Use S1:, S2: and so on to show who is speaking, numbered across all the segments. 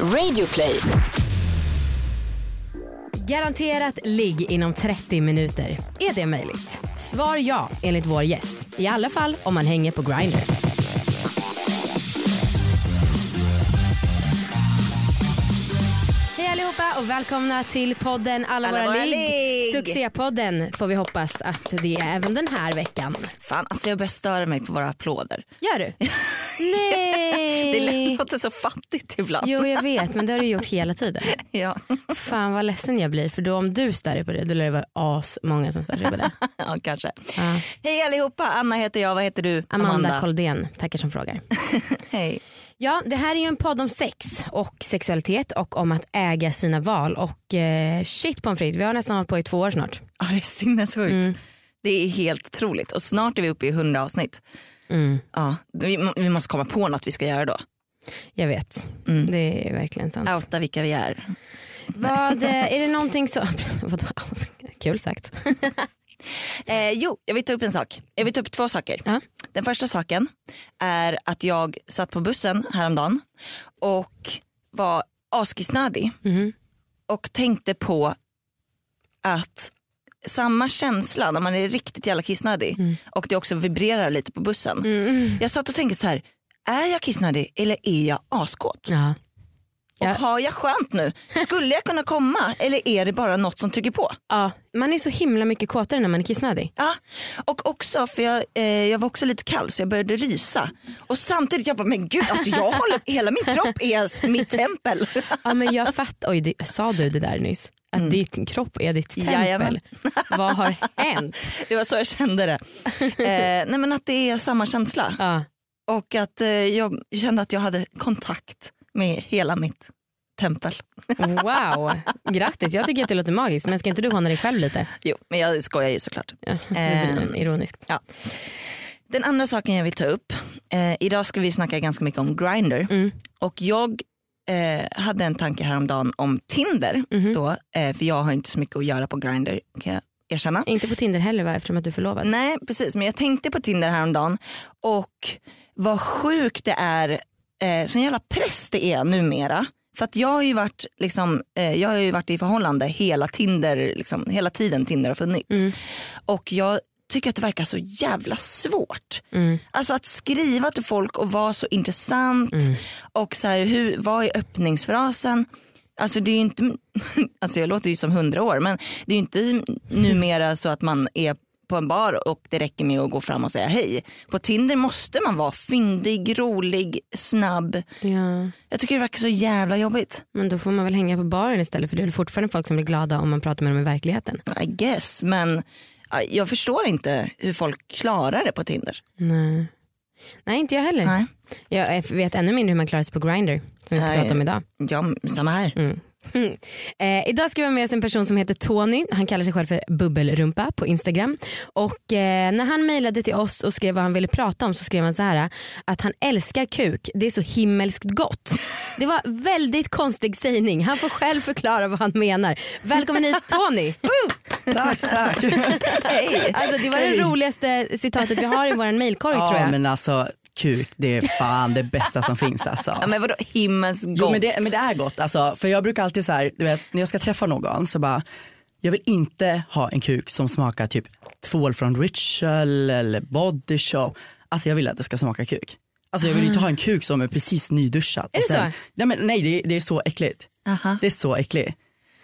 S1: Radioplay.
S2: Garanterat ligg inom 30 minuter. Är det möjligt? Svar ja, enligt vår gäst. I alla fall om man hänger på Grindr. Hej allihopa och välkomna till podden Alla,
S3: Alla
S2: våra
S3: våra
S2: ligg.
S3: ligg.
S2: Succépodden får vi hoppas att det är även den här veckan.
S3: Fan, alltså jag börjar störa mig på våra applåder.
S2: Gör du? Nej!
S3: Det låter så fattigt ibland.
S2: Jo jag vet men det har du gjort hela tiden.
S3: Ja.
S2: Fan vad ledsen jag blir för då om du stör dig på det då lär det vara as många som stör sig på det.
S3: ja, kanske.
S2: Ja.
S3: Hej allihopa, Anna heter jag. Vad heter du?
S2: Amanda, Koldén, tackar som frågar.
S3: Hej.
S2: Ja, det här är ju en podd om sex och sexualitet och om att äga sina val och eh, shit på en fritt, vi har nästan hållit på i två år snart.
S3: Ja, det är sinnessjukt.
S2: Mm.
S3: Det är helt otroligt och snart är vi uppe i 100 avsnitt.
S2: Mm,
S3: Ja, vi, vi måste komma på något vi ska göra då.
S2: jag vet,
S3: Mm.
S2: det är verkligen sant.
S3: Outa vilka vi är.
S2: Vad, eh, är det någonting som, vadå, kul sagt.
S3: Eh, jo, jag vill ta upp en sak. Jag vill ta upp två saker.
S2: Ja.
S3: Den första saken är att jag satt på bussen häromdagen och var askissnödig
S2: Mhm.
S3: och tänkte på att samma känsla när man är riktigt jävla kissnödig
S2: Mm.
S3: och det också vibrerar lite på bussen. Jag satt och tänkte så här, är jag kissnödig eller är jag askåt?
S2: Ja.
S3: Och
S2: Ja.
S3: har jag skönt nu? Skulle jag kunna komma eller är det bara något som trycker på?
S2: ja, man är så himla mycket kåtare när man är kissnödig.
S3: Ja, och också för jag, eh, jag var också lite kall så jag började rysa. Och samtidigt jag bara, men gud alltså jag håller, hela min kropp är mitt tempel.
S2: Ja men jag fattar, oj det, sa du det där nyss? Att din kropp är ditt tempel?
S3: Mm.
S2: Vad har hänt?
S3: Det var så jag kände det. Eh, nej men att det är samma känsla.
S2: Ja.
S3: Och att eh, jag kände att jag hade kontakt med hela mitt tempel.
S2: Wow, grattis. Jag tycker att det låter magiskt men ska inte du håna dig själv lite?
S3: Jo, men jag skojar ju såklart.
S2: Ja, är ironiskt.
S3: Ja. Den andra saken jag vill ta upp. Eh, idag ska vi snacka ganska mycket om Grindr.
S2: Mm.
S3: Och jag eh, hade en tanke häromdagen om Tinder.
S2: Mhm.
S3: Då, eh, för jag har inte så mycket att göra på Grindr kan jag erkänna.
S2: Inte på Tinder heller va eftersom att du är förlovad?
S3: Nej precis men jag tänkte på Tinder häromdagen och vad sjukt det är, eh, sån jävla press det är numera. För att jag har ju varit, liksom, eh, jag har ju varit i förhållande hela, Tinder, liksom, hela tiden Tinder har funnits.
S2: Mm.
S3: Och jag tycker att det verkar så jävla svårt.
S2: Mm.
S3: Alltså att skriva till folk och vara så intressant
S2: Mm.
S3: och så här, hur, vad är öppningsfrasen? Alltså det är inte, alltså jag låter ju som hundra år men det är ju inte numera så att man är på en bar och det räcker med att gå fram och säga hej. På Tinder måste man vara fyndig, rolig, snabb.
S2: Ja,
S3: Jag tycker det verkar så jävla jobbigt.
S2: men då får man väl hänga på baren istället för det är väl fortfarande folk som blir glada om man pratar med dem i verkligheten.
S3: I guess men jag förstår inte hur folk klarar det på Tinder.
S2: Nej, Nej inte jag heller.
S3: Nej.
S2: Jag vet ännu mindre hur man klarar sig på Grindr som vi ska
S3: Nej.
S2: prata om idag.
S3: Ja, samma här.
S2: Mm. Mm. Eh, idag ska vi ha med oss en person som heter Tony. Han kallar sig själv för Bubbelrumpa på Instagram. Och eh, när han mejlade till oss och skrev vad han ville prata om så skrev han så här att han älskar kuk. Det är så himmelskt gott. Det var väldigt konstig sägning. Han får själv förklara vad han menar. Välkommen hit Tony.
S4: Tack, tack.
S3: Hej.
S2: Alltså, det var det roligaste citatet vi har i vår mejlkorg tror
S4: Ja
S2: jag.
S4: men alltså kuk det är fan det bästa som finns alltså.
S3: Ja, men vadå himmelskt gott?
S4: Jo men det, men det är gott alltså, för jag brukar alltid så här, du vet när jag ska träffa någon så bara jag vill inte ha en kuk som smakar typ tvål från Ritual eller Body Shop. Alltså jag vill att det ska smaka kuk. Alltså jag vill inte ha en kuk som är precis nyduschad.
S2: Är det så?
S4: Nej, men, nej det, det är så äckligt.
S3: Aha.
S4: Det är så äckligt.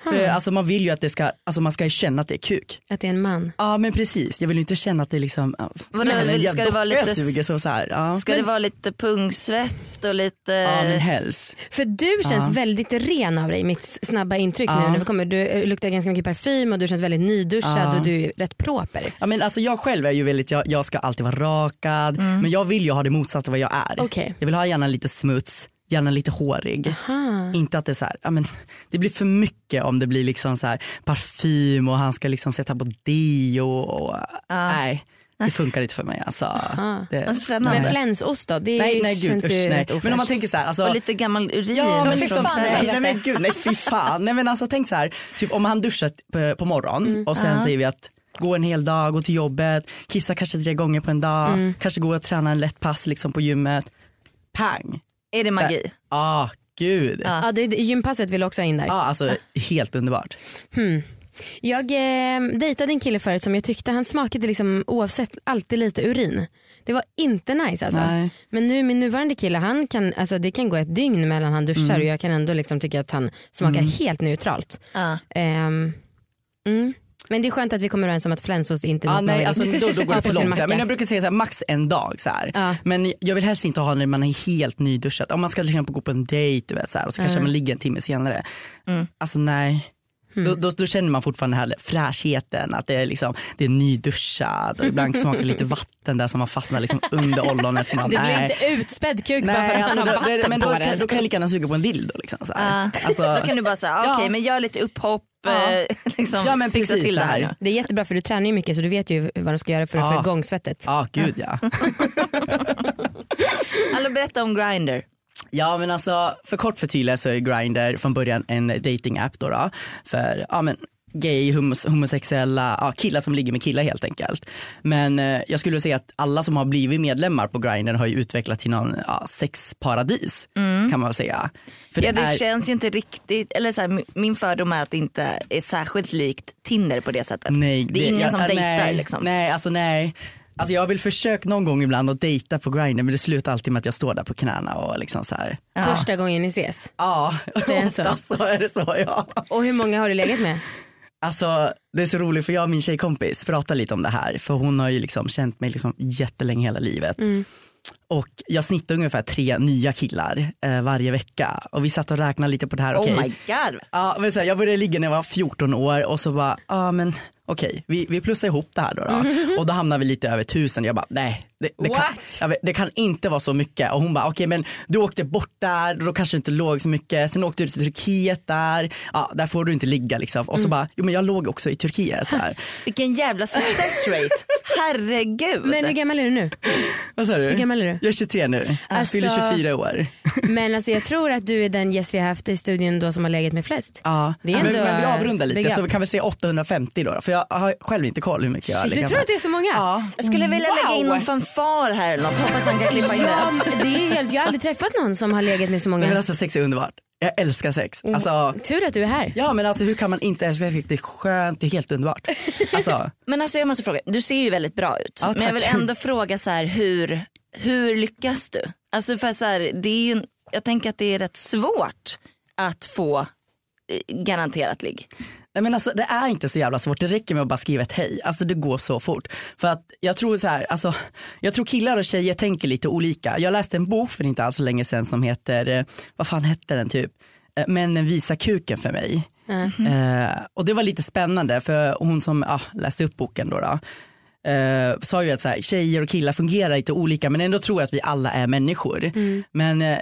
S4: För alltså man vill ju att det ska, alltså man ska ju känna att det är kuk.
S2: Att det är en man.
S4: Ja men precis, jag vill ju inte känna att det är liksom,
S3: Vadå,
S4: men
S3: vill-
S4: jag
S3: ska det vara lite-
S4: suger så, så här. Ja.
S3: Ska det vara lite pungsvett och lite...
S4: ja men helst.
S2: För du känns
S4: Ja.
S2: väldigt ren av dig, mitt snabba intryck nu
S4: Ja.
S2: när vi kommer. Du luktar ganska mycket parfym och du känns väldigt nyduschad
S4: Ja.
S2: och du är rätt proper.
S4: Ja, men alltså jag själv är ju väldigt, jag, jag ska alltid vara rakad men jag vill ju ha det motsatta vad jag är.
S2: Mm. Okej.
S4: Jag vill ha gärna lite smuts, gärna lite hårig.
S2: Aha.
S4: Inte att det är så här, ja, men det blir för mycket om det blir liksom så här parfym och han ska liksom sätta på deo och nej det funkar inte för mig alltså. Det,
S3: spännande.
S2: Men flänsost då? Det
S4: nej nej gud usch, nej. Men om man tänker så här, alltså,
S3: Och lite gammal urin.
S4: Ja men liksom, nej, nej men gud nej fy fan. Nej men alltså tänk så här, typ om han duschar på, på morgon
S2: Mm.
S4: och sen säger vi att gå en hel dag, gå till jobbet, kissa kanske tre gånger på en dag,
S2: Mm.
S4: kanske gå och träna en lätt pass liksom på gymmet. Pang!
S3: Är det magi?
S4: Ja, gud. Ja.
S2: Ja, det, gympasset vill också ha in där.
S4: alltså helt underbart.
S2: Jag eh, dejtade en kille förut som jag tyckte han smakade liksom oavsett alltid lite urin. Det var inte nice alltså.
S4: Nej.
S2: Men nu min nuvarande kille han kan, alltså det kan gå ett dygn mellan han duschar
S4: Mm.
S2: och jag kan ändå liksom tycka att han smakar helt neutralt.
S3: Ja.
S2: Ehm, mm. Men det är skönt att vi kommer överens om att flänsost inte är
S4: Ah,
S2: något
S4: nej, alltså, då, då går det för långt. Men jag brukar säga så här, max en dag. Så här.
S2: Ja.
S4: Men jag vill helst inte ha när man är helt nyduschad. Om man ska till exempel gå på en dejt du vet, så här, och så kanske man ligger en timme senare. Alltså nej. Då, då, då känner man fortfarande den här fräschheten, att det är, liksom, det är nyduschad och ibland smakar lite vatten där som har fastnat liksom under ollonet. Så man,
S2: Det blir
S4: nej.
S2: inte utspädd kuk bara för
S4: Nej,
S2: att
S4: alltså,
S2: man har
S4: då,
S2: vatten
S4: men då,
S2: på
S4: kan,
S2: den.
S4: då kan jag lika gärna suga på en dildo. Liksom, så här.
S3: Ja.
S4: Alltså,
S3: Då kan du bara säga, ah,
S4: Ja.
S3: okej men gör lite upphopp,
S4: Ja.
S3: eh, liksom,
S4: Ja, men
S3: fixa
S4: precis
S3: till det här. nu.
S2: Det är jättebra för du tränar ju mycket så du vet ju vad du ska göra för att
S4: Ja.
S2: få igång svettet.
S4: Ja, gud ja.
S3: Alla berätta om Grindr.
S4: Ja men alltså för kort förtydliga så är Grindr från början en dating app då, då för ja, men, gay, homos, homosexuella, ja, killar som ligger med killar helt enkelt. Men eh, jag skulle säga att alla som har blivit medlemmar på Grindr har ju utvecklat till någon ja, sexparadis kan man väl säga. För
S3: Ja, det
S4: är,
S3: känns ju inte riktigt, eller så här, min- fördom är att det inte är särskilt likt Tinder på det sättet.
S4: nej,
S3: det är ingen
S4: ja,
S3: som dejtar
S4: nej,
S3: liksom.
S4: Nej, alltså nej. Alltså jag har väl försökt någon gång ibland att dejta på Grindr men det slutar alltid med att jag står där på knäna och liksom så här.
S3: Ja.
S2: Första gången ni ses.
S4: Ja,
S2: Det är så.
S4: oftast så är det så ja.
S2: Och hur många har du legat med?
S4: Alltså det är så roligt för jag och min tjejkompis pratar lite om det här för hon har ju liksom känt mig liksom jättelänge hela livet. Och jag snittar ungefär tre nya killar eh, varje vecka och vi satt och räknade lite på det här.
S3: Oh my god.
S4: Ja, men så här, jag började ligga när jag var 14 år och så bara, ja men okej, vi, vi plussar ihop det här då, då. och då hamnar vi lite över tusen. Jag bara, nej, det, det, kan, vet, det kan inte vara så mycket. Och hon bara, okej men du åkte bort där, då kanske du inte låg så mycket. Sen åkte du till Turkiet där, ja där får du inte ligga liksom. Och så bara, jo men jag låg också i Turkiet där.
S3: Vilken jävla success rate. Herregud.
S2: Men hur gammal är du nu?
S4: Vad sa du?
S2: Hur gammal är du?
S4: Jag är 23 nu,
S2: Alltså-
S4: fyller 24 år.
S2: Men alltså jag tror att du är den gäst vi har haft i studion då som har legat med flest.
S4: Ja. Men,
S2: ändå,
S4: men vi avrundar lite så vi kan väl säga 850 då, för jag har själv inte koll hur mycket jag
S2: Shit, du tror att det är så många?
S4: Ja.
S3: Jag skulle vilja lägga in
S2: Wow.
S3: någon fanfar här eller något. Hoppas han kan klippa in
S2: Ja,
S3: det.
S2: det är helt, jag har aldrig träffat någon som har legat med så många.
S4: Men alltså sex är underbart. Jag älskar sex. Alltså,
S2: Tur att du är här.
S4: ja men alltså hur kan man inte älska sex? Det är skönt, det är helt underbart. Alltså,
S3: Men alltså jag måste fråga, du ser ju väldigt bra ut.
S4: Ja,
S3: men jag vill ändå fråga så här, hur, hur lyckas du? Alltså för så här, det är ju, jag tänker att det är rätt svårt att få garanterat ligg.
S4: nej men alltså det är inte så jävla svårt, det räcker med att bara skriva ett hej. Alltså det går så fort. För att jag tror så här, alltså, jag tror killar och tjejer tänker lite olika. Jag läste en bok för inte alls så länge sedan som heter, eh, vad fan hette den typ? Eh, Männen visar kuken för mig. Eh, och det var lite spännande för hon som ah, läste upp boken då, då eh, sa ju att så här, tjejer och killar fungerar lite olika men ändå tror jag att vi alla är människor. Men eh,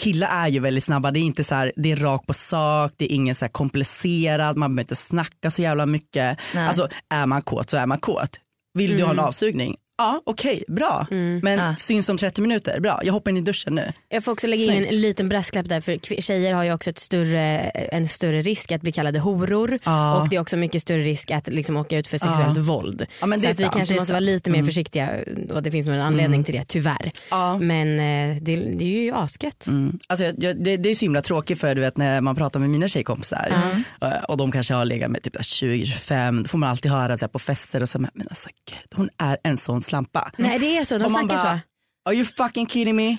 S4: killar är ju väldigt snabba, det är inte så här, det är rakt på sak, det är ingen så här komplicerad, man behöver inte snacka så jävla mycket.
S3: Nej.
S4: Alltså är man kåt så är man kåt. Vill du ha en avsugning? Ja okej, bra. Men
S3: Ja.
S4: syns om 30 minuter, bra. Jag hoppar in i duschen nu.
S2: Jag får också lägga in
S4: Snyggt.
S2: en liten brasklapp där för tjejer har ju också ett större, en större risk att bli kallade horor
S4: Ja.
S2: och det är också mycket större risk att liksom åka ut för sexuellt våld.
S4: Ja, det
S2: så att vi
S4: sant,
S2: kanske måste vara lite mer försiktiga och det finns nog en anledning till det tyvärr. Men eh, det, det är ju asgött.
S4: Mm. Alltså, jag, det, det är så himla tråkigt för du vet när man pratar med mina tjejkompisar eh, och de kanske har legat med typ 20-25, då får man alltid höra så här, på fester och så här, men alltså gud, hon är en sån slampa.
S2: Nej det är så, de
S4: och man bara,
S2: så.
S4: are you fucking kidding me?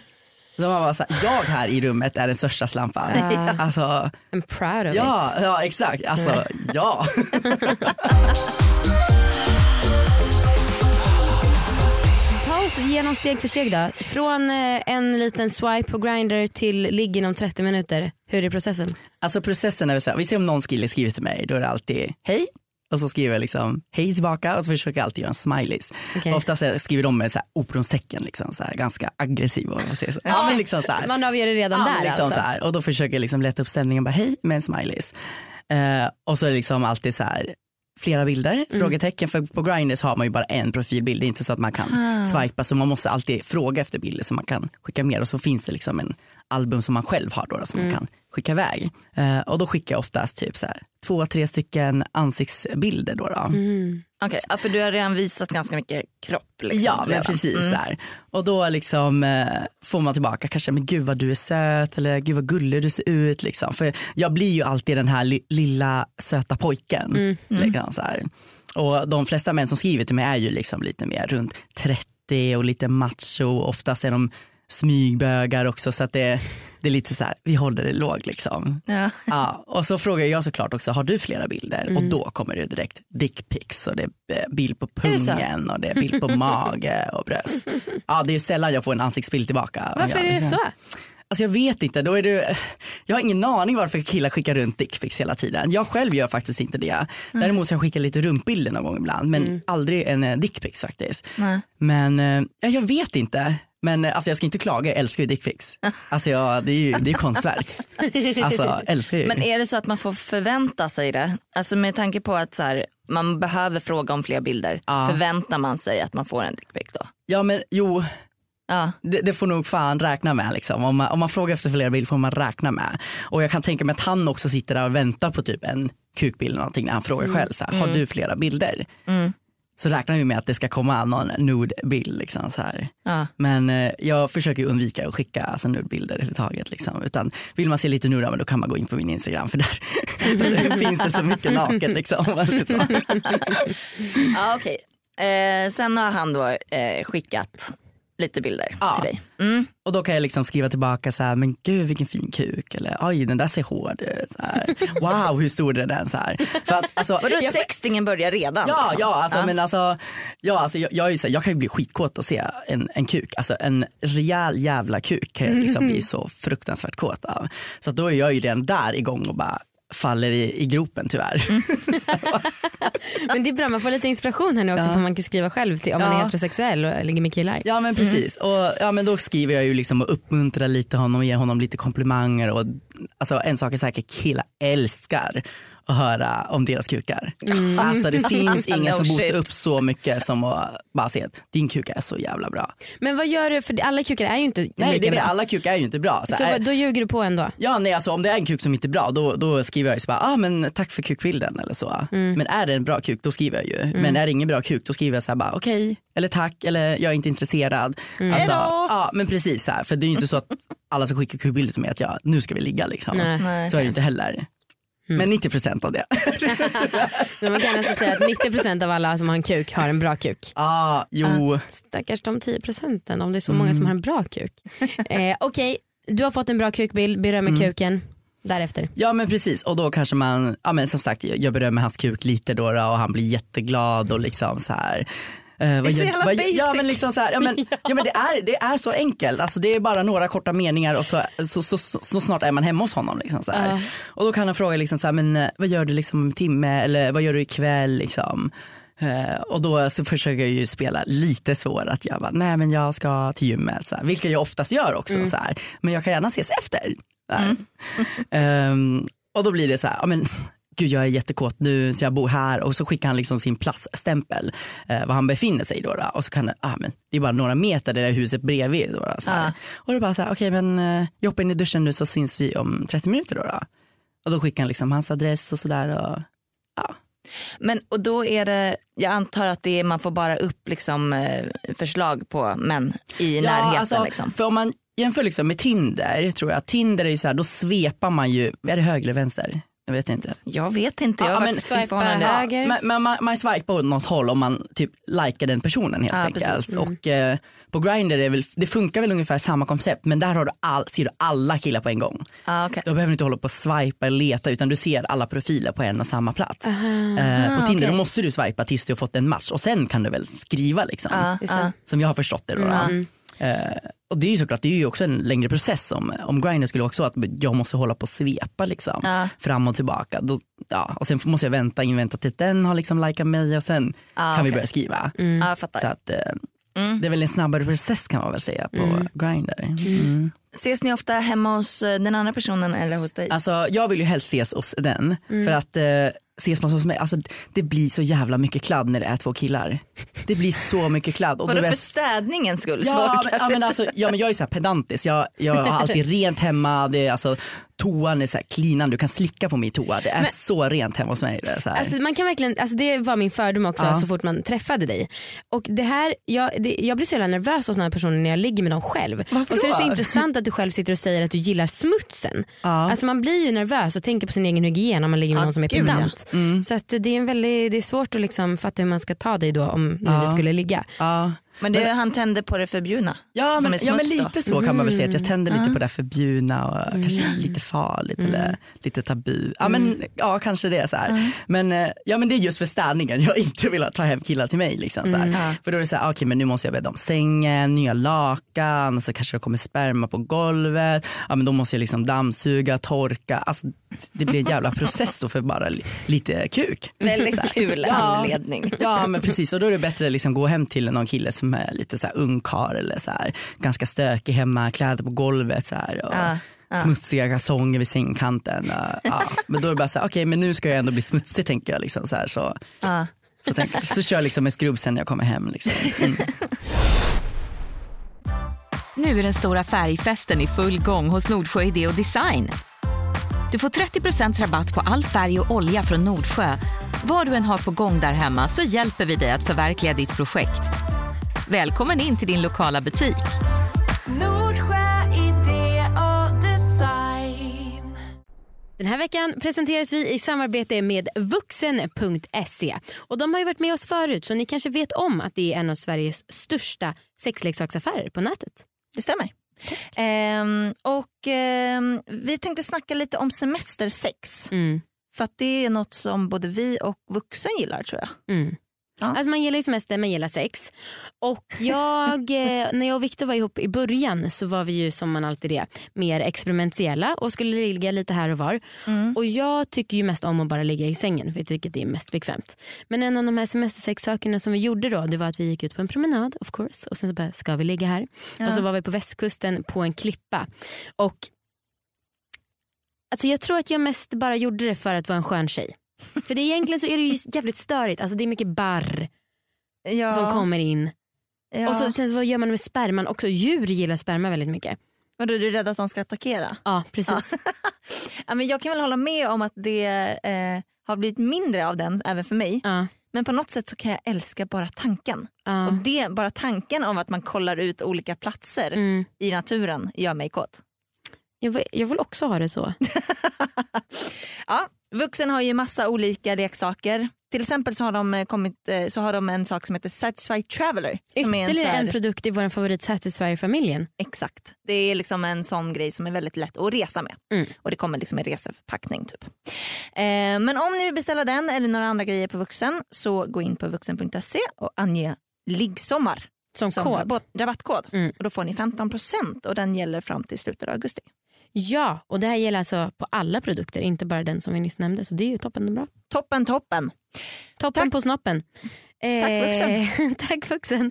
S4: Så man bara så här, jag här i rummet är den största slampan.
S2: Ja.
S4: Alltså,
S2: I'm proud of
S4: ja,
S2: it.
S4: ja exakt, alltså ja.
S2: Ta oss igenom steg för steg då. Från eh, en liten swipe på Grindr till ligg inom 30 minuter. Hur är processen?
S4: Alltså processen är väl så här, vi ser om någon skriver till mig, då är det alltid hej och så skriver jag liksom hej tillbaka och så försöker jag alltid göra en smileys.
S2: Okej.
S4: Oftast så skriver de med så här operonstecken, liksom, så här, ganska man säger så. Ja, men liksom så här.
S2: Man avgör det redan
S4: Ja,
S2: där
S4: liksom
S2: alltså.
S4: så här. Och då försöker jag liksom lätta upp stämningen, bara hej med en smileys. Eh, och så är det liksom alltid så här flera bilder,
S2: Mm.
S4: frågetecken. För på Grindr har man ju bara en profilbild, det är inte så att man kan
S2: Ah.
S4: swipa så man måste alltid fråga efter bilder så man kan skicka mer och så finns det liksom en album som man själv har då, då som
S2: Mm.
S4: man kan skicka iväg. Eh, och då skickar jag oftast typ så här, två, tre stycken ansiktsbilder. Då, då.
S2: Mm.
S3: Okej, ja, för du har redan visat ganska mycket kropp. Liksom,
S4: Ja men
S3: redan.
S4: precis
S3: Mm.
S4: där. Och då liksom eh, får man tillbaka kanske, men gud vad du är söt eller gud vad gullig du ser ut. Liksom. För jag blir ju alltid den här li- lilla söta pojken.
S3: Mm.
S4: Liksom, så här. Och de flesta män som skriver till mig är ju liksom lite mer runt 30 och lite macho. Oftast är de smygbögar också så att det, det är lite så här, vi håller det lågt liksom.
S3: Ja.
S4: Ja, och så frågar jag såklart också, har du flera bilder?
S2: Mm.
S4: Och då kommer det direkt dickpics och det är eh, bild på
S3: det
S4: pungen och det är bild på mage och bröst. Ja, det är sällan jag får en ansiktsbild tillbaka.
S2: Varför
S4: jag,
S2: är det så?
S4: Alltså jag vet inte, då är det, jag har ingen aning varför killar skickar runt dickpics hela tiden. Jag själv gör faktiskt inte det. Däremot jag skickar lite rumpbilder någon gång ibland men aldrig en eh, dickpics faktiskt.
S3: Nej.
S4: Men eh, ja, jag vet inte. Men eh, alltså jag ska inte klaga, jag älskar ju dickpics. Alltså jag, det är ju det är konstverk. Alltså älskar ju.
S3: Men är det så att man får förvänta sig det? Alltså med tanke på att så här, man behöver fråga om fler bilder.
S4: Ja.
S3: Förväntar man sig att man får en dickpic då?
S4: Ja men jo,
S3: Ja.
S4: det, det får nog fan räkna med liksom. Om man, om man frågar efter flera bilder får man räkna med. Och jag kan tänka mig att han också sitter där och väntar på typ en kukbild eller någonting när han frågar själv så här, har du flera bilder?
S3: Mm.
S4: Så räknar vi med att det ska komma någon nude-bild liksom så här.
S3: Ja.
S4: Men eh, jag försöker undvika att skicka alltså, nude-bilder överhuvudtaget. Liksom. Utan vill man se lite nude, men då kan man gå in på min Instagram för där, där finns det så mycket naket. Liksom.
S3: Ja, okej. Eh, sen har han då eh, skickat lite bilder
S4: Ja.
S3: till dig. Mm.
S4: Och då kan jag liksom skriva tillbaka så här, men gud vilken fin kuk. Eller oj den där ser hård ut. Så här. Wow hur stor är den? Så här. För att, alltså,
S3: Vadå
S4: jag-
S3: sextingen börjar redan?
S4: Ja,
S3: liksom?
S4: ja, alltså,
S3: Ja.
S4: men alltså, ja, alltså jag, jag, är så här, jag kan ju bli skitkåt att se en, en kuk. Alltså en rejäl jävla kuk kan jag liksom bli så fruktansvärt kåt av. Så då är jag ju redan där igång och bara faller i, i gropen tyvärr.
S3: Mm.
S2: Men det är bra, man får lite inspiration här nu också
S4: Ja.
S2: på vad man kan skriva själv till, om man är
S4: Ja.
S2: heterosexuell och ligger med killar.
S4: Ja men precis. Och, ja, men då skriver jag ju liksom och uppmuntrar lite honom och ger honom lite komplimanger. Och, alltså, en sak är säker, killar älskar att höra om deras kukar. Alltså det finns ingen
S3: No
S4: som boostar upp så mycket som att bara se att din kuk är så jävla bra.
S2: Men vad gör du, för alla kukar är ju inte
S4: Nej
S2: lika
S4: det är
S2: bra.
S4: alla kukar är ju inte bra. Så
S2: Så vad- då ljuger du på ändå?
S4: Ja nej alltså om det är en kuk som inte är bra då, då skriver jag ju så bara, ah, men tack för kukbilden eller så. Men är det en bra kuk då skriver jag ju. Men är det ingen bra kuk då skriver jag så här bara okej eller tack eller jag är inte intresserad. Alltså,
S3: Hejdå!
S4: ja men precis så här, för det är ju inte så att alla som skickar kukbilder till mig att jag, nu ska vi ligga liksom.
S2: Nej.
S3: Nej.
S4: Så är det ju inte heller. Men 90% av det.
S2: Man kan alltså säga att 90% av alla som har en kuk har en bra kuk.
S4: ah, jo.
S2: Stackars de 10 procenten om det är så många som har en bra kuk. Eh, Okej, du har fått en bra kukbild, berömmer kuken. Därefter.
S4: Ja men precis och då kanske man, ja men som sagt jag berömmer hans kuk lite då, då och han blir jätteglad och liksom så här. Eh, vad
S3: så
S4: gör-
S3: jävla
S4: vad-
S3: basic.
S4: Ja men liksom så här, ja men, ja. men det, är, det är så enkelt, alltså det är bara några korta meningar och så, så, så, så, så snart är man hemma hos honom. Liksom så här.
S2: Ja.
S4: Och då kan han fråga liksom så här, men eh, vad gör du liksom om en timme eller vad gör du ikväll liksom. Eh, och då så försöker jag ju spela lite svår att jag bara, nej men jag ska till gymmet, så här, vilket jag oftast gör också. Så här, men jag kan gärna ses efter. Så här. Ehm, och då blir det så här, ja, men, gud jag är jättekåt nu så jag bor här och så skickar han liksom sin platsstämpel eh, var han befinner sig då, då. och så kan det, ah, men, det är bara några meter det där huset bredvid. Då, då, så.
S3: Ja.
S4: Och då bara så här, okej men eh, jag hoppar in i duschen nu så syns vi om 30 minuter då. då. Och då skickar han liksom hans adress och sådär. Och, ja.
S3: Men och då är det, jag antar att det är, man får bara upp liksom, eh, förslag på män i närheten.
S4: alltså,
S3: liksom.
S4: För om man jämför liksom med Tinder tror jag, Tinder är ju så här, då svepar man ju, är det höger eller vänster? Jag vet inte.
S3: Jag vet inte, jag
S4: Ja,
S3: har
S4: men-
S2: Swipa höger.
S4: Men, men man, man swipar åt något håll om man typ likar den personen helt
S3: Ja,
S4: enkelt.
S3: precis. Mm.
S4: Och eh, på Grindr är det, väl, det funkar väl ungefär samma koncept men där har du all, ser du alla killar på en gång.
S3: Ah, okay.
S4: Då behöver du inte hålla på och swipa eller leta utan du ser alla profiler på en och samma plats. Eh, på
S3: Ah,
S4: Tinder då måste du swipa tills du har fått en match och sen kan du väl skriva liksom.
S3: Ah, ah.
S4: Som jag har förstått det. Då, då.
S3: Mm.
S4: Eh, och det är ju såklart, det är ju också en längre process om, om Grindr skulle också att jag måste hålla på och svepa liksom,
S3: Ja.
S4: fram och tillbaka. Då, ja, och sen måste jag vänta, invänta till att den har liksom likat mig och sen
S3: Ah,
S4: kan vi
S3: okej.
S4: börja skriva.
S3: Ja, jag fattar.
S4: Så att, eh,
S3: Mm.
S4: det är väl en snabbare process kan man väl säga på Grindr. Mm.
S3: Ses ni ofta hemma hos eh, den andra personen eller hos dig?
S4: Alltså jag vill ju helst ses hos den för att eh, ses man hos mig, alltså det blir så jävla mycket kladd när det är två killar. Det blir så mycket kladd. Och
S3: Vadå för städningens skull?
S4: Ja, men, ja, men, alltså, ja men jag är så här pedantisk, jag, jag har alltid rent hemma, det är, alltså, toan är så här clean, du kan slicka på min toa, det är så rent hemma hos mig. Det, är så här.
S2: Alltså man kan verkligen, alltså det var min fördom också
S4: Ja.
S2: så fort man träffade dig. Och det här, jag, det, jag blir så jävla nervös hos sådana här personer när jag ligger med dem själv.
S4: Varför
S2: och så är det så
S4: då?
S2: intressant att du själv sitter och säger att du gillar smutsen.
S4: Ja.
S2: Alltså man blir ju nervös och tänker på sin egen hygien om man ligger med
S3: Ja,
S2: någon som är
S3: gud, ja.
S2: pedant.
S4: Mm.
S2: Så att det, är en väldigt, det är svårt att liksom fatta hur man ska ta dig då om
S4: Ja.
S2: vi skulle ligga.
S4: ja.
S3: Men det, han tände på det förbjudna.
S4: Ja
S3: som
S4: men,
S3: är
S4: ja men
S3: smuts då.
S4: lite så kan man väl säga, att jag tänder lite
S3: Mm.
S4: på det förbjudna och kanske lite farligt eller lite tabu. Ja men ja kanske det är så här. Men, eh, ja, men det är just för städningen, jag inte velat ta hem killar till mig. Liksom, så här.
S3: Ja.
S4: För då är det så här, okej men nu måste jag bädda om sängen, nya lakan, så kanske det kommer sperma på golvet. Ja men då måste jag liksom dammsuga, torka. Alltså, det blir en jävla process då för bara li- lite kuk.
S3: Väldigt kul
S4: Ja.
S3: anledning.
S4: Ja men precis och då är det bättre att liksom gå hem till någon kille som är lite så här ungkarl eller så här, ganska stökig hemma, kläder på golvet så här, och
S3: Ja, ja.
S4: smutsiga kalsonger vid sängkanten. Ja. Men då är det bara så här, okej men nu ska jag ändå bli smutsig tänker jag. Liksom, så, här, så,
S3: Ja.
S4: så, tänker, jag. så kör jag liksom med skrubb sen när jag kommer hem. Liksom. Mm.
S1: Nu är den stora färgfesten i full gång hos Nordsjö Idé och Design. Du får 30% rabatt på all färg och olja från Nordsjö. Vad du än har på gång där hemma så hjälper vi dig att förverkliga ditt projekt. Välkommen in till din lokala butik.
S5: Nordsjö idé och design.
S2: Den här veckan presenteras vi i samarbete med vuxen.se. Och de har ju varit med oss förut så ni kanske vet om att det är en av Sveriges största sexleksaksaffärer på nätet.
S3: Det stämmer. Ehm, och ehm, vi tänkte snacka lite om semestersex.
S2: Mm.
S3: För att det är något som både vi och vuxen gillar tror jag.
S2: Mm.
S3: Ja.
S2: Alltså man gillar ju semester, man gillar sex. Och jag, eh, när jag och Viktor var ihop i början så var vi ju som man alltid är mer experimentella och skulle ligga lite här och var. Och jag tycker ju mest om att bara ligga i sängen för jag tycker det är mest bekvämt. Men en av de här semestersexsakerna som vi gjorde då det var att vi gick ut på en promenad of course och sen så bara ska vi ligga här? Och så var vi på västkusten på en klippa. Och Alltså jag tror att jag mest bara gjorde det för att vara en skön tjej. För det, egentligen så är det ju jävligt störigt. Alltså det är mycket barr
S3: Ja,
S2: som kommer in.
S3: ja.
S2: Och så, sen så vad gör man med sperman också? Djur gillar sperma väldigt mycket.
S3: Vadå, är du rädd att de ska attackera?
S2: Ja precis.
S3: Ja, men jag kan väl hålla med om att det eh, har blivit mindre av den även för mig.
S2: Ja,
S3: Men på något sätt så kan jag älska bara tanken.
S2: ja.
S3: Och det, bara tanken om att man kollar ut olika platser
S2: Mm.
S3: i naturen gör mig kåt.
S2: Jag, vill, jag vill också ha det så.
S3: Ja, vuxen har ju massa olika leksaker. Till exempel så har de, eh, kommit, eh, så har de en sak som heter Satisfy Traveler. Som är en,
S2: Ytterligare
S3: här,
S2: en produkt i vår favorit Satisfyer-familjen.
S3: Exakt. Det är liksom en sån grej som är väldigt lätt att resa med.
S2: Mm.
S3: Och det kommer liksom en reseförpackning typ. Eh, men om ni vill beställa den eller några andra grejer på vuxen så gå in på vuxen.se och ange liggsommar
S2: Som,
S3: som
S2: kod.
S3: rabatt, rabattkod.
S2: Mm.
S3: Och då får ni 15% och den gäller fram till slutet av augusti.
S2: Ja, och det här gäller alltså på alla produkter, inte bara den som vi nyss nämnde. Så det är ju toppen och bra.
S3: Toppen toppen.
S2: Toppen
S3: Tack.
S2: på snoppen.
S3: Tack, vuxen.
S2: tack vuxen.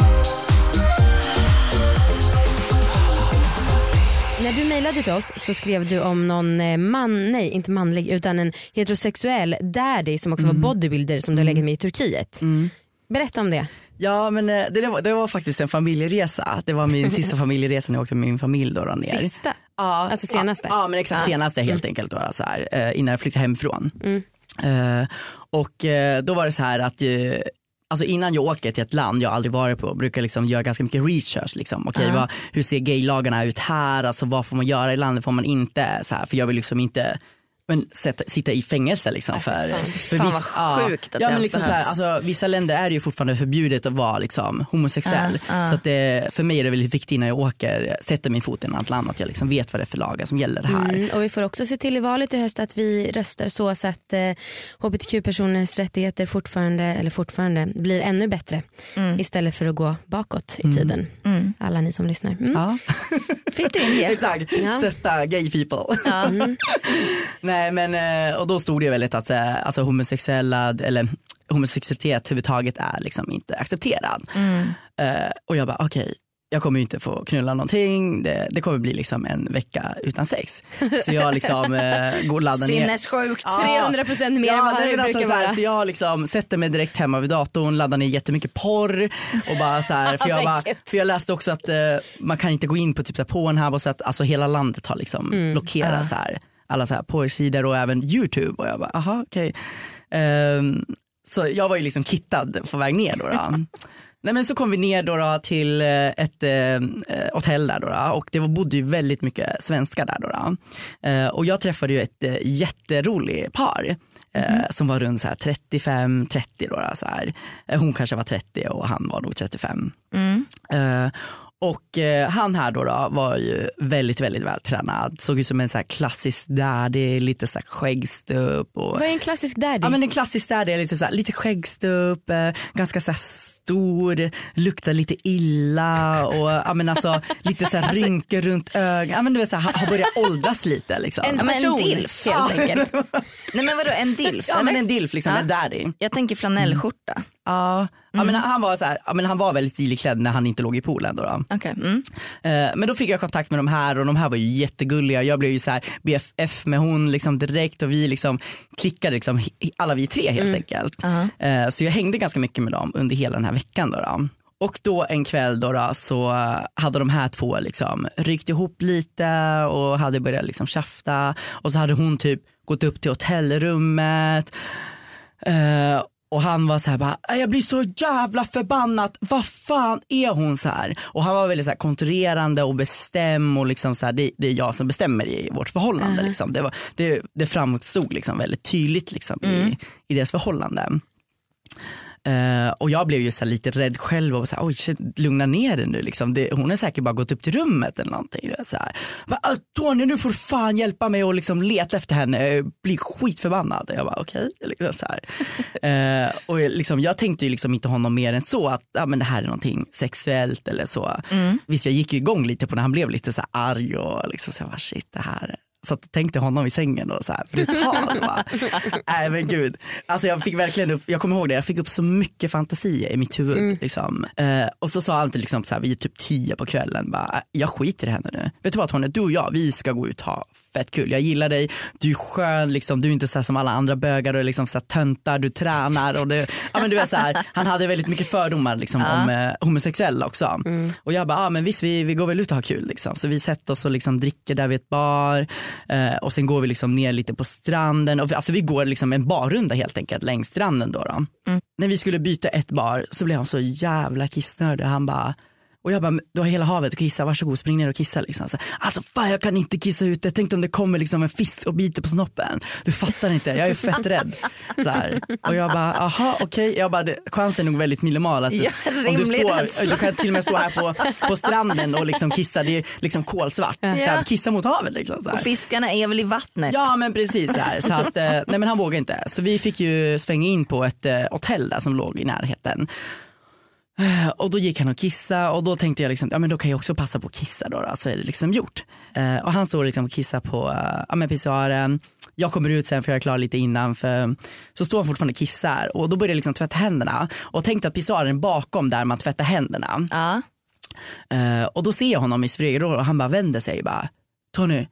S2: När du mejlade till oss så skrev du om någon eh, man, nej inte manlig utan en heterosexuell daddy som också var bodybuilder som du har legat med i Turkiet.
S4: Mm.
S2: Berätta om det.
S4: Ja men eh, det, det, var, det var faktiskt en familjeresa, det var min sista familjeresa när jag åkte med min familj då, då ner.
S2: Sista.
S4: Ja,
S2: Alltså senaste?
S4: Ja, ja men exakt senaste helt enkelt då, så här, eh, innan jag flyttade hemifrån.
S2: Mm.
S4: Eh, och då var det så här att eh, Alltså innan jag åker till ett land jag aldrig varit på brukar jag liksom göra ganska mycket research. Liksom. Okej, vad, hur ser gaylagarna ut här? Alltså, vad får man göra i landet? får man inte? Så här, för jag vill liksom inte men, sätta, sitta i fängelse. Liksom, för, för
S3: Fan,
S4: viss-
S3: vad sjukt att
S4: ja,
S3: det
S4: men liksom så här,
S3: behövs.
S4: alltså, Vissa länder är det ju fortfarande förbjudet att vara liksom, homosexuell.
S3: Ja, ja.
S4: Så att det, för mig är det väldigt viktigt när jag åker, sätter min fot i annat land att jag liksom vet vad det är för lagar som gäller här.
S2: Mm, och vi får också se till i valet i höst att vi röstar så, så att eh, hbtq-personers rättigheter fortfarande, eller fortfarande blir ännu bättre istället för att gå bakåt i tiden.
S3: Mm.
S2: Alla ni som lyssnar. Mm.
S4: Ja.
S3: Fick du in det?
S4: Exakt,
S2: Ja.
S4: stötta gay people.
S3: Ja.
S4: Nej men eh, och då stod det ju väldigt att eh, alltså, homosexuella eller homosexualitet överhuvudtaget är liksom inte accepterad.
S3: Mm.
S4: Eh, och jag bara okej, jag kommer ju inte få knulla någonting, det, det kommer bli liksom en vecka utan sex. Så jag liksom eh, går laddar ner.
S3: Sinnessjukt.
S4: Ja.
S2: 300% mer än vad
S4: nej,
S2: det
S4: alltså
S2: brukar
S4: så här,
S2: vara.
S4: Så jag liksom sätter mig direkt hemma vid datorn, laddar ner jättemycket porr och bara så här, för, jag bara, för jag läste också att eh, man kan inte gå in på typ så här Pornhub och så att alltså hela landet har liksom
S2: Mm.
S4: blockerat så här, alla så här porrsidor och även YouTube och jag bara aha okej. Ehm, så jag var ju liksom kittad på väg ner då. då. Nej men så kom vi ner då, då till eh, ett eh, hotell där då, då och det bodde ju väldigt mycket svenskar där då. då. Eh, och jag träffade ju ett eh, jätteroligt par eh, som var runt så här 35-30 då, då så här. Eh, Hon kanske var 30 och han var nog 35. Eh, och eh, han här då, då var ju väldigt, väldigt vältränad. Såg ut som en så här klassisk daddy, lite så här skäggstubb. Och,
S2: Vad är en klassisk daddy?
S4: Ja men en klassisk daddy är liksom så här, lite skäggstubb, eh, ganska så här stor, luktar lite illa och ja, men alltså, lite så här rynkor runt ögonen. Ja, men du vet, så här, har- börjat åldras lite. Liksom.
S2: en
S3: Ja, en dilf.
S2: helt enkelt.
S3: Nej men vadå en dilf
S4: ja
S3: eller?
S4: men en dilf, liksom,
S3: Ja.
S4: en daddy.
S3: Jag tänker flanellskjorta.
S4: Ja, ja, men han, var så här, ja, men han var väldigt stiligt klädd när han inte låg i poolen. Då, då.
S3: Okej. Mm.
S4: Eh, Men då fick jag kontakt med de här och de här var ju jättegulliga. Jag blev ju så här BFF med hon liksom direkt och vi liksom klickade liksom, alla vi tre helt enkelt. Eh, Så jag hängde ganska mycket med dem under hela den här veckan. Då, då. Och då en kväll då, då så hade de här två liksom ryckt ihop lite och hade börjat liksom tjafta och så hade hon typ gått upp till hotellrummet Eh, och han var så här bara, "Äh, jag blir så jävla förbannad, vad fan är hon så här? Och han var väldigt så här kontrollerande och bestäm och liksom så här, det, det är jag som bestämmer i vårt förhållande. Liksom. Det, var, det, det framstod liksom väldigt tydligt liksom i, i deras förhållande. Eh, och jag blev ju så lite rädd själv och så här, oj lugna ner dig nu liksom. det, hon har säkert bara gått upp till rummet eller någonting. Så här. Bara, "Ah, Tony nu får du fan hjälpa mig och liksom leta efter henne, jag blir skitförbannad. Jag bara okej. Liksom så här. Eh, och liksom, jag tänkte ju liksom inte honom mer än så att ah, men det här är någonting sexuellt eller så. Visst jag gick ju igång lite på när han blev lite så här arg och liksom så här, bara, shit det här så tänkte honom i sängen och så här brutal. Nej men gud. Alltså jag fick verkligen upp, jag kommer ihåg det, jag fick upp så mycket fantasier i mitt huvud. Liksom. Eh, och så sa han till liksom så här, vi är typ tio på kvällen, bara, jag skiter i henne nu. Vet du vad Tony, du och jag, vi ska gå ut och ha fett kul. Jag gillar dig, du är skön, liksom, du är inte så som alla andra bögar och liksom så här töntar, du tränar. Och det, ja, men du vet, så här, han hade väldigt mycket fördomar liksom, om eh, homosexuella också. Och jag bara, ah, men visst vi, vi går väl ut och har kul. Liksom. Så vi sätter oss och liksom dricker där vid ett bar eh, och sen går vi liksom ner lite på stranden. Och, vi- alltså vi går liksom en barrunda helt enkelt längs stranden. Då, då. När vi skulle byta ett bar så blev han så jävla kissnödig. Han bara och jag bara, "Men du har hela havet att kissa, varsågod spring ner och kissa. Liksom. Så, alltså fan jag kan inte kissa ute, tänk om det kommer liksom en fisk och biter på snoppen. Du fattar inte, jag är fett rädd. Så här. Och jag bara, aha okej, jag bara, det, chansen är nog väldigt minimal att
S3: Ja,
S4: om du, står, du kan till och med stå här på, på stranden och liksom kissa, det är liksom kolsvart. Så här, kissa mot havet liksom. Så här.
S3: Och fiskarna är väl i vattnet?
S4: Ja men precis så här. Så att, eh, nej men han vågade inte. Så vi fick ju svänga in på ett eh, hotell där som låg i närheten. Eh, Och då gick han och kissa och då tänkte jag liksom, ja men då kan jag också passa på att kissa då, då så är det liksom gjort. Eh, och han står liksom och kissar på uh, ja, men pissoaren. Jag kommer ut sen för jag är klar lite innan för så står han fortfarande och kissar och då börjar jag liksom tvätta händerna och tänkte att pissoaren bakom där man tvättar händerna.
S3: Ja.
S4: Eh, och då ser jag honom i smygrår och han bara vänder sig bara, Tony,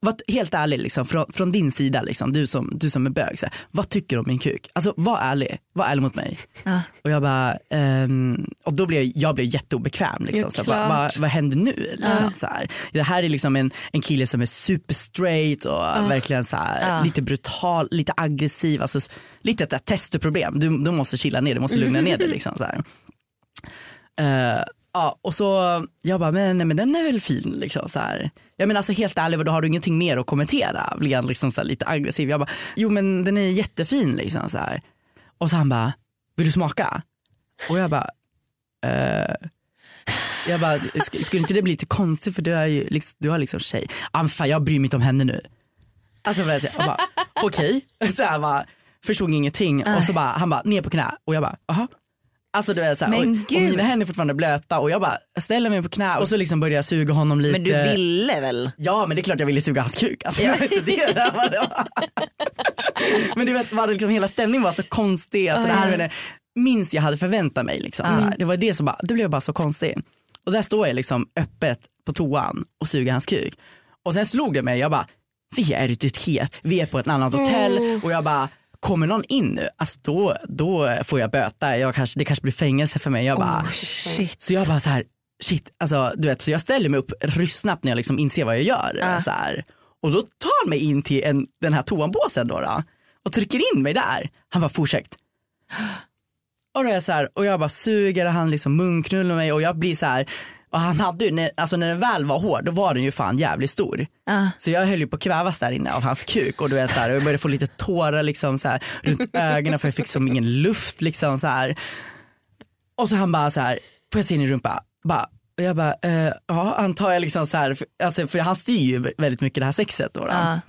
S4: vad, helt ärlig liksom, från, från din sida, liksom, du, som, du som är bög, så här, vad tycker du om min kuk? Alltså var ärlig, var ärlig mot mig.
S3: Ja.
S4: Och jag bara, ehm, och då blev jag, jag blev jätteobekväm. Liksom, så vad, vad, vad händer nu? Liksom, så här. Det här är liksom en, en kille som är super straight och verkligen så här, lite brutal, lite aggressiv, alltså, lite ett testoproblem. Du, du måste chilla ner, du måste lugna ner dig. Liksom, så här. Ja, och så jag bara, men, nej, men den är väl fin liksom så här. Jag menar alltså helt ärligt, då har du ingenting mer att kommentera? Blir han liksom så lite aggressiv? Jag bara, jo men den är jättefin liksom så här. Och så han bara, vill du smaka? Och jag bara, eh, jag bara, sk- skulle inte det bli lite konstigt för du, är ju, liksom, du har liksom tjej. Ah, fan, jag bryr mig inte om henne nu. Alltså jag jag bara, okej. Så här bara, förstod ingenting och så bara, han bara ner på knä och jag bara, aha. Alltså du är så här,
S3: Men
S4: och, och mina händer är fortfarande blöta och jag bara ställer mig på knä och så liksom börjar jag suga honom lite.
S3: Men du ville väl?
S4: Ja men det är klart jag ville suga hans kuk. Alltså, inte det där det var. men du vet, var det liksom, hela stämningen var så konstig. Alltså, det här det minst jag hade förväntat mig. Liksom, här. Det var det som bara, det blev bara så konstigt. Och där står jag liksom öppet på toan och suger hans kuk. Och sen slog det mig, jag bara, vi är ute i ett het, vi är på ett annat hotell och jag bara, kommer någon in nu, alltså då, då får jag böta, jag kanske, det kanske blir fängelse för mig. Jag bara,
S3: Shit.
S4: så jag bara så här, shit, alltså du vet, så jag ställer mig upp ryssnabbt när jag liksom inser vad jag gör. Så här. Och då tar han mig in till en, den här toanbåsen då, då och trycker in mig där. Han bara fortsätt. Och, då är jag så här, och jag bara suger och han liksom munknullar mig och jag blir så här, och han hade ju, när, alltså när den väl var hård då var den ju fan jävligt stor.
S3: Ja.
S4: Så jag höll ju på att kvävas där inne av hans kuk och du vet så här, och jag började få lite tårar liksom så här, runt ögonen för jag fick som ingen luft liksom så här. Och så han bara så här, får jag se din rumpa? Bara, och jag bara, eh, ja antar jag liksom så här, för, alltså, för han styr ju väldigt mycket det här sexet då. då.
S3: Ja.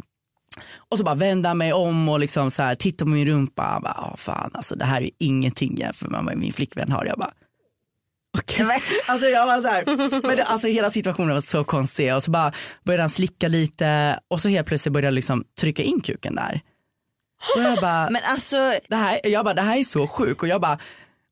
S4: Och så bara vände han mig om och liksom så här, tittade på min rumpa. Han bara, "Ja, fan alltså det här är ju ingenting jämfört med vad min flickvän har. Jag bara,
S3: Men-
S4: Alltså jag var så här, men det, alltså hela situationen var så konstig och så bara började han slicka lite och så helt plötsligt började jag liksom trycka in kuken där. Och jag bara,
S3: Men alltså,
S4: det här, jag bara, det här är så sjukt och jag bara,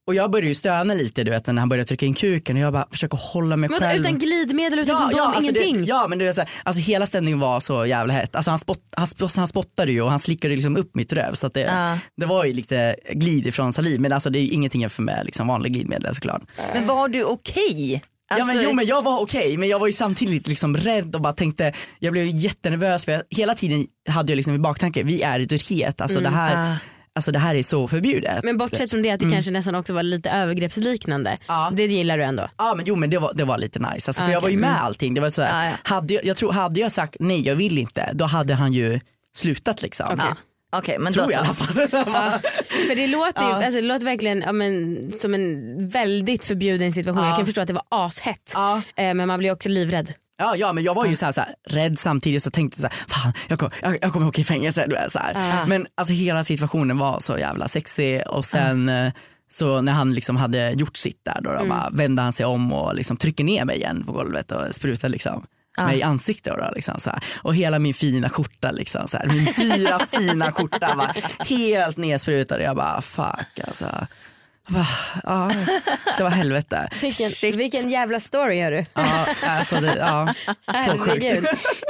S4: och jag började ju stöna lite du vet när han började trycka in kuken och jag bara försöker hålla mig
S2: Men
S4: själv.
S2: utan glidmedel, utan kondom,
S4: alltså
S2: ingenting.
S4: Det, ja men du vet, så här, alltså hela stämningen var så jävla hett. Alltså han, spott, han, spott, han spottade ju och han slickade liksom upp mitt röv så att det,
S3: Ja.
S4: det var ju lite glid ifrån saliv men alltså det är ju ingenting för mig liksom vanlig glidmedel såklart.
S3: men var du okej? Alltså,
S4: ja men jo men jag var okej men jag var ju samtidigt liksom rädd och bara tänkte, jag blev jättenervös för jag, hela tiden hade jag liksom i baktanke, vi är i Turkiet, alltså, det, här,
S3: Ah.
S4: Alltså det här är så förbjudet.
S2: Men bortsett från det att det kanske nästan också var lite övergreppsliknande.
S4: Mm. Ja.
S2: Det gillar du ändå?
S4: Ja men jo men det var, det var lite nice, alltså, för
S2: Ah,
S4: jag var ju med allting. Det var så här,
S3: Ja, ja.
S4: Hade jag, jag tror, hade jag sagt nej jag vill inte, då hade han ju slutat liksom.
S3: Ja. Okej men då
S4: Tror jag i alla fall.
S2: Ja, för det låter, ju,
S4: Ja.
S2: alltså, det låter verkligen ja, men, som en väldigt förbjuden situation. Jag kan förstå att det var ashett
S4: Ja.
S2: eh, men man blir också livrädd.
S4: Ja, ja men jag var ju så här, så här, rädd samtidigt så tänkte så här, fan jag, kom, jag, jag kommer åka i fängelse. Du vet, så här. Men alltså hela situationen var så jävla sexig och sen eh, så när han liksom hade gjort sitt där då, då bara vände han sig om och liksom trycker ner mig igen på golvet och sprutar liksom mig i ansiktet. Då, liksom, så här. Och hela min fina skjorta, liksom, så här. min dyra fina skjorta var helt nedsprutad. Jag bara fuck alltså. Bara, ja, så var helvete.
S2: Vilken,
S3: Shit.
S2: vilken jävla story gör du.
S4: Ja, alltså det, ja, så sjukt.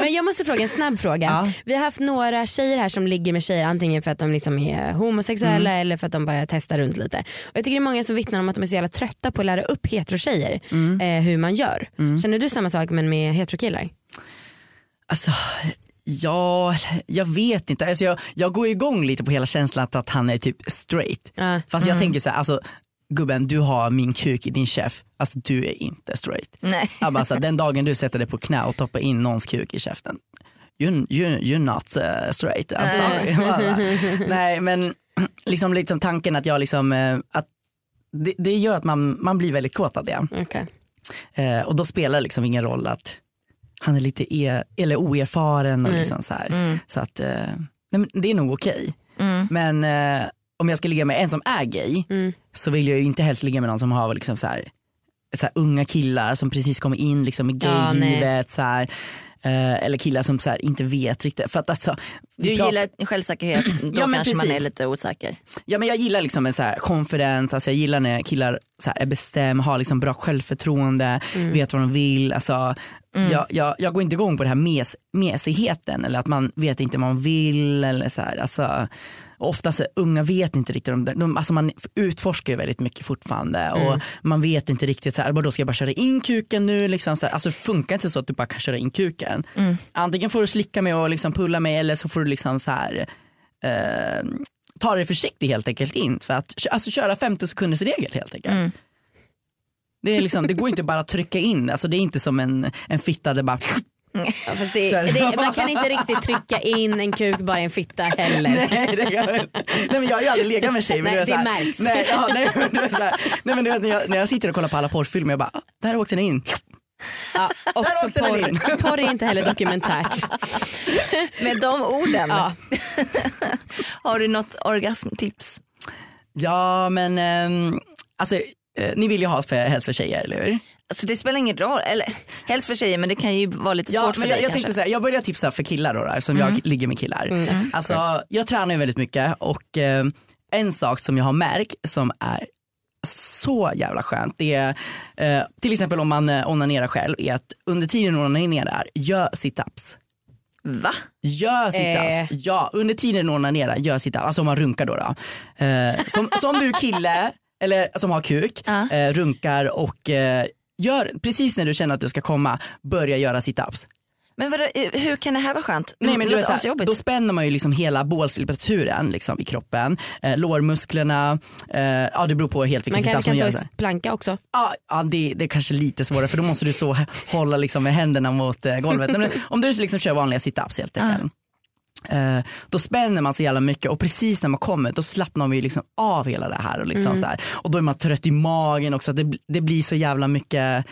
S2: Men jag måste fråga en snabb fråga.
S4: Ja.
S2: Vi har haft några tjejer här som ligger med tjejer antingen för att de liksom är homosexuella
S4: Mm.
S2: eller för att de bara testar runt lite. Och jag tycker det är många som vittnar om att de är så jävla trötta på att lära upp heterotjejer
S4: Mm.
S2: eh, hur man gör. Känner du samma sak men med heterokillar?
S4: Alltså, ja, jag vet inte. Alltså, jag, jag går igång lite på hela känslan att, att han är typ straight.
S2: Ja.
S4: Fast jag tänker så här, alltså, gubben du har min kuk i din chef, alltså du är inte straight.
S3: Nej.
S4: Jag bara, så här, den dagen du sätter dig på knä och toppar in någons kuk i käften, you're, you're, you're not uh, straight, I'm sorry. Nej men liksom, liksom tanken att jag liksom, eh, att det, det gör att man, man blir väldigt kåt av det.
S2: Okej.
S4: Eh, och då spelar det liksom ingen roll att han är lite er, eller oerfaren. Och liksom så här. så att, eh, nej, det är nog okej. Men eh, om jag ska ligga med en som är gay
S2: Mm.
S4: så vill jag ju inte helst ligga med någon som har liksom så här, så här unga killar som precis kommer in liksom i
S2: Ja,
S4: gaylivet. så här, eh, eller killar som så inte vet riktigt. För att alltså,
S3: Du
S4: pratar-
S3: gillar självsäkerhet, då
S4: Ja,
S3: kanske man är
S4: precis.
S3: lite osäker.
S4: Ja men jag gillar liksom en så här confidence, alltså jag gillar när killar så här är bestämd, har liksom bra självförtroende, vet vad de vill. Alltså, jag, jag, jag går inte igång på det här mes, mesigheten eller att man vet inte vad man vill. Eller så här. Alltså, oftast är unga vet inte riktigt, om det. de, alltså man utforskar ju väldigt mycket fortfarande och man vet inte riktigt, så här, "Bara, då ska jag bara köra in kuken nu. Liksom, så här. Alltså, det funkar inte så att du bara kan köra in kuken. Antingen får du slicka mig och liksom pulla mig eller så får du liksom så här eh, ta det försiktigt helt enkelt in för att alltså, köra 50 sekunders regel helt enkelt. Det, är liksom, det går inte bara att trycka in, alltså, det är inte som en, en fitta där bara
S2: Ja, fast det,
S4: det.
S2: man kan inte riktigt trycka in en kuk bara i en fitta heller.
S4: Nej, det gör jag inte. nej men jag har ju aldrig legat med tjej. Men
S2: Nej, det
S4: här,
S2: märks.
S4: Nej, ja, nej, men du vet så här, nej men du vet när jag, när jag sitter och kollar på alla porrfilmer jag bara, där åkte den in.
S2: Ja, också
S4: Där åkte den in.
S2: porr, porr är inte heller dokumentärt.
S3: Med de orden,
S2: Ja.
S3: har du något orgasmtips?
S4: Ja men ehm, alltså ni vill ju ha för, helst för tjejer eller hur?
S3: Alltså det spelar ingen roll, eller helst för tjejer men det kan ju vara lite
S4: Ja,
S3: svårt för
S4: men
S3: dig
S4: jag, jag
S3: kanske.
S4: tänkte så här, jag börjar tipsa för killar då, då eftersom jag ligger med killar. Alltså, jag tränar ju väldigt mycket och eh, en sak som jag har märkt som är så jävla skönt. Det är, eh, till exempel om man eh, onanerar själv, är att under tiden onanerar, gör situps.
S3: Va?
S4: Gör situps.
S2: Eh.
S4: Ja, under tiden onanerar, gör situps. Alltså om man runkar då. då. Eh, som, som du kille, eller som har kuk,
S3: Ja.
S4: eh, runkar och eh, gör, precis när du känner att du ska komma, börja göra situps.
S3: Men vadå, eh, hur kan det här vara skönt?
S4: Nej, men
S3: det låter
S4: så här,
S3: asjobbigt.
S4: då spänner man ju liksom hela bålslimulaturen liksom, i kroppen, eh, lårmusklerna, eh, ja det beror på helt vilken
S2: Man
S4: situps
S2: kanske
S4: man
S2: kan
S4: gör.
S2: ta
S4: så här.
S2: i planka också.
S4: Ja, ja det, det är kanske lite svårare för då måste du stå och hålla liksom med händerna mot eh, golvet. Men om du liksom kör vanliga situps helt enkelt. Eh, då spänner man så jävla mycket och precis när man kommer då slappnar man ju liksom av hela det här och, liksom så här. och då är man trött i magen också. Det, det blir så jävla mycket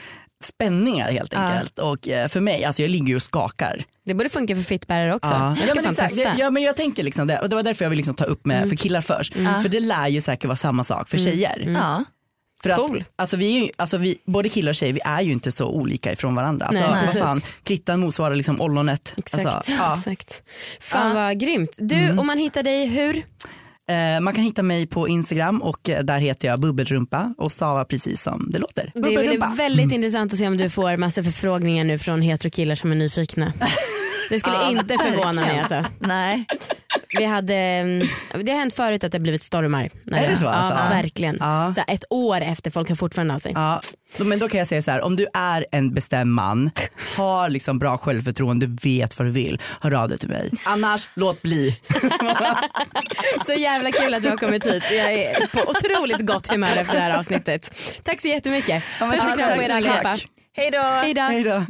S4: spänningar helt enkelt. Och eh, för mig, alltså jag ligger ju och skakar.
S2: Det borde funka för fittbärare också.
S4: Ja.
S2: Jag ska
S4: men
S2: fan
S4: exakt.
S2: testa.
S4: Ja, men jag tänker liksom det, och det var därför jag vill liksom ta upp med för killar först. För det lär ju säkert vara samma sak för tjejer.
S3: Ja.
S4: För att,
S2: Cool.
S4: alltså vi alltså vi, både killar och tjejer vi är ju inte så olika ifrån varandra. Alltså,
S2: Nej, precis.
S4: fan, klittan motsvarar liksom ollonet.
S2: Exakt.
S4: Alltså, ja.
S2: Exakt. Fan vad grymt. Du, om man hittar dig hur?
S4: eh, man kan hitta mig på Instagram och eh, där heter jag bubbelrumpa och stavar precis som det låter.
S2: Det är väldigt intressant att se om du får massa förfrågningar nu från heterokillar som är nyfikna. Det skulle
S3: Ja,
S2: inte förvåna mig alltså.
S3: Nej.
S2: Vi hade, mm, det har hänt förut att det har blivit stormar.
S4: Är det så,
S2: Ja,
S4: alltså?
S2: verkligen.
S4: Ja.
S2: Så ett år efter, folk har fortfarande av sig.
S4: Ja, men då kan jag säga så här, om du är en bestämd man, har liksom bra självförtroende, vet vad du vill, hör av dig till mig. Annars, låt bli.
S2: Så jävla kul att du har kommit hit. Jag är på otroligt gott humör efter det här avsnittet. Tack så jättemycket.
S4: Ja,
S2: Puss och kram på er allihopa.
S4: mycket.
S3: Hej då.
S2: Hej då.
S4: Hej då.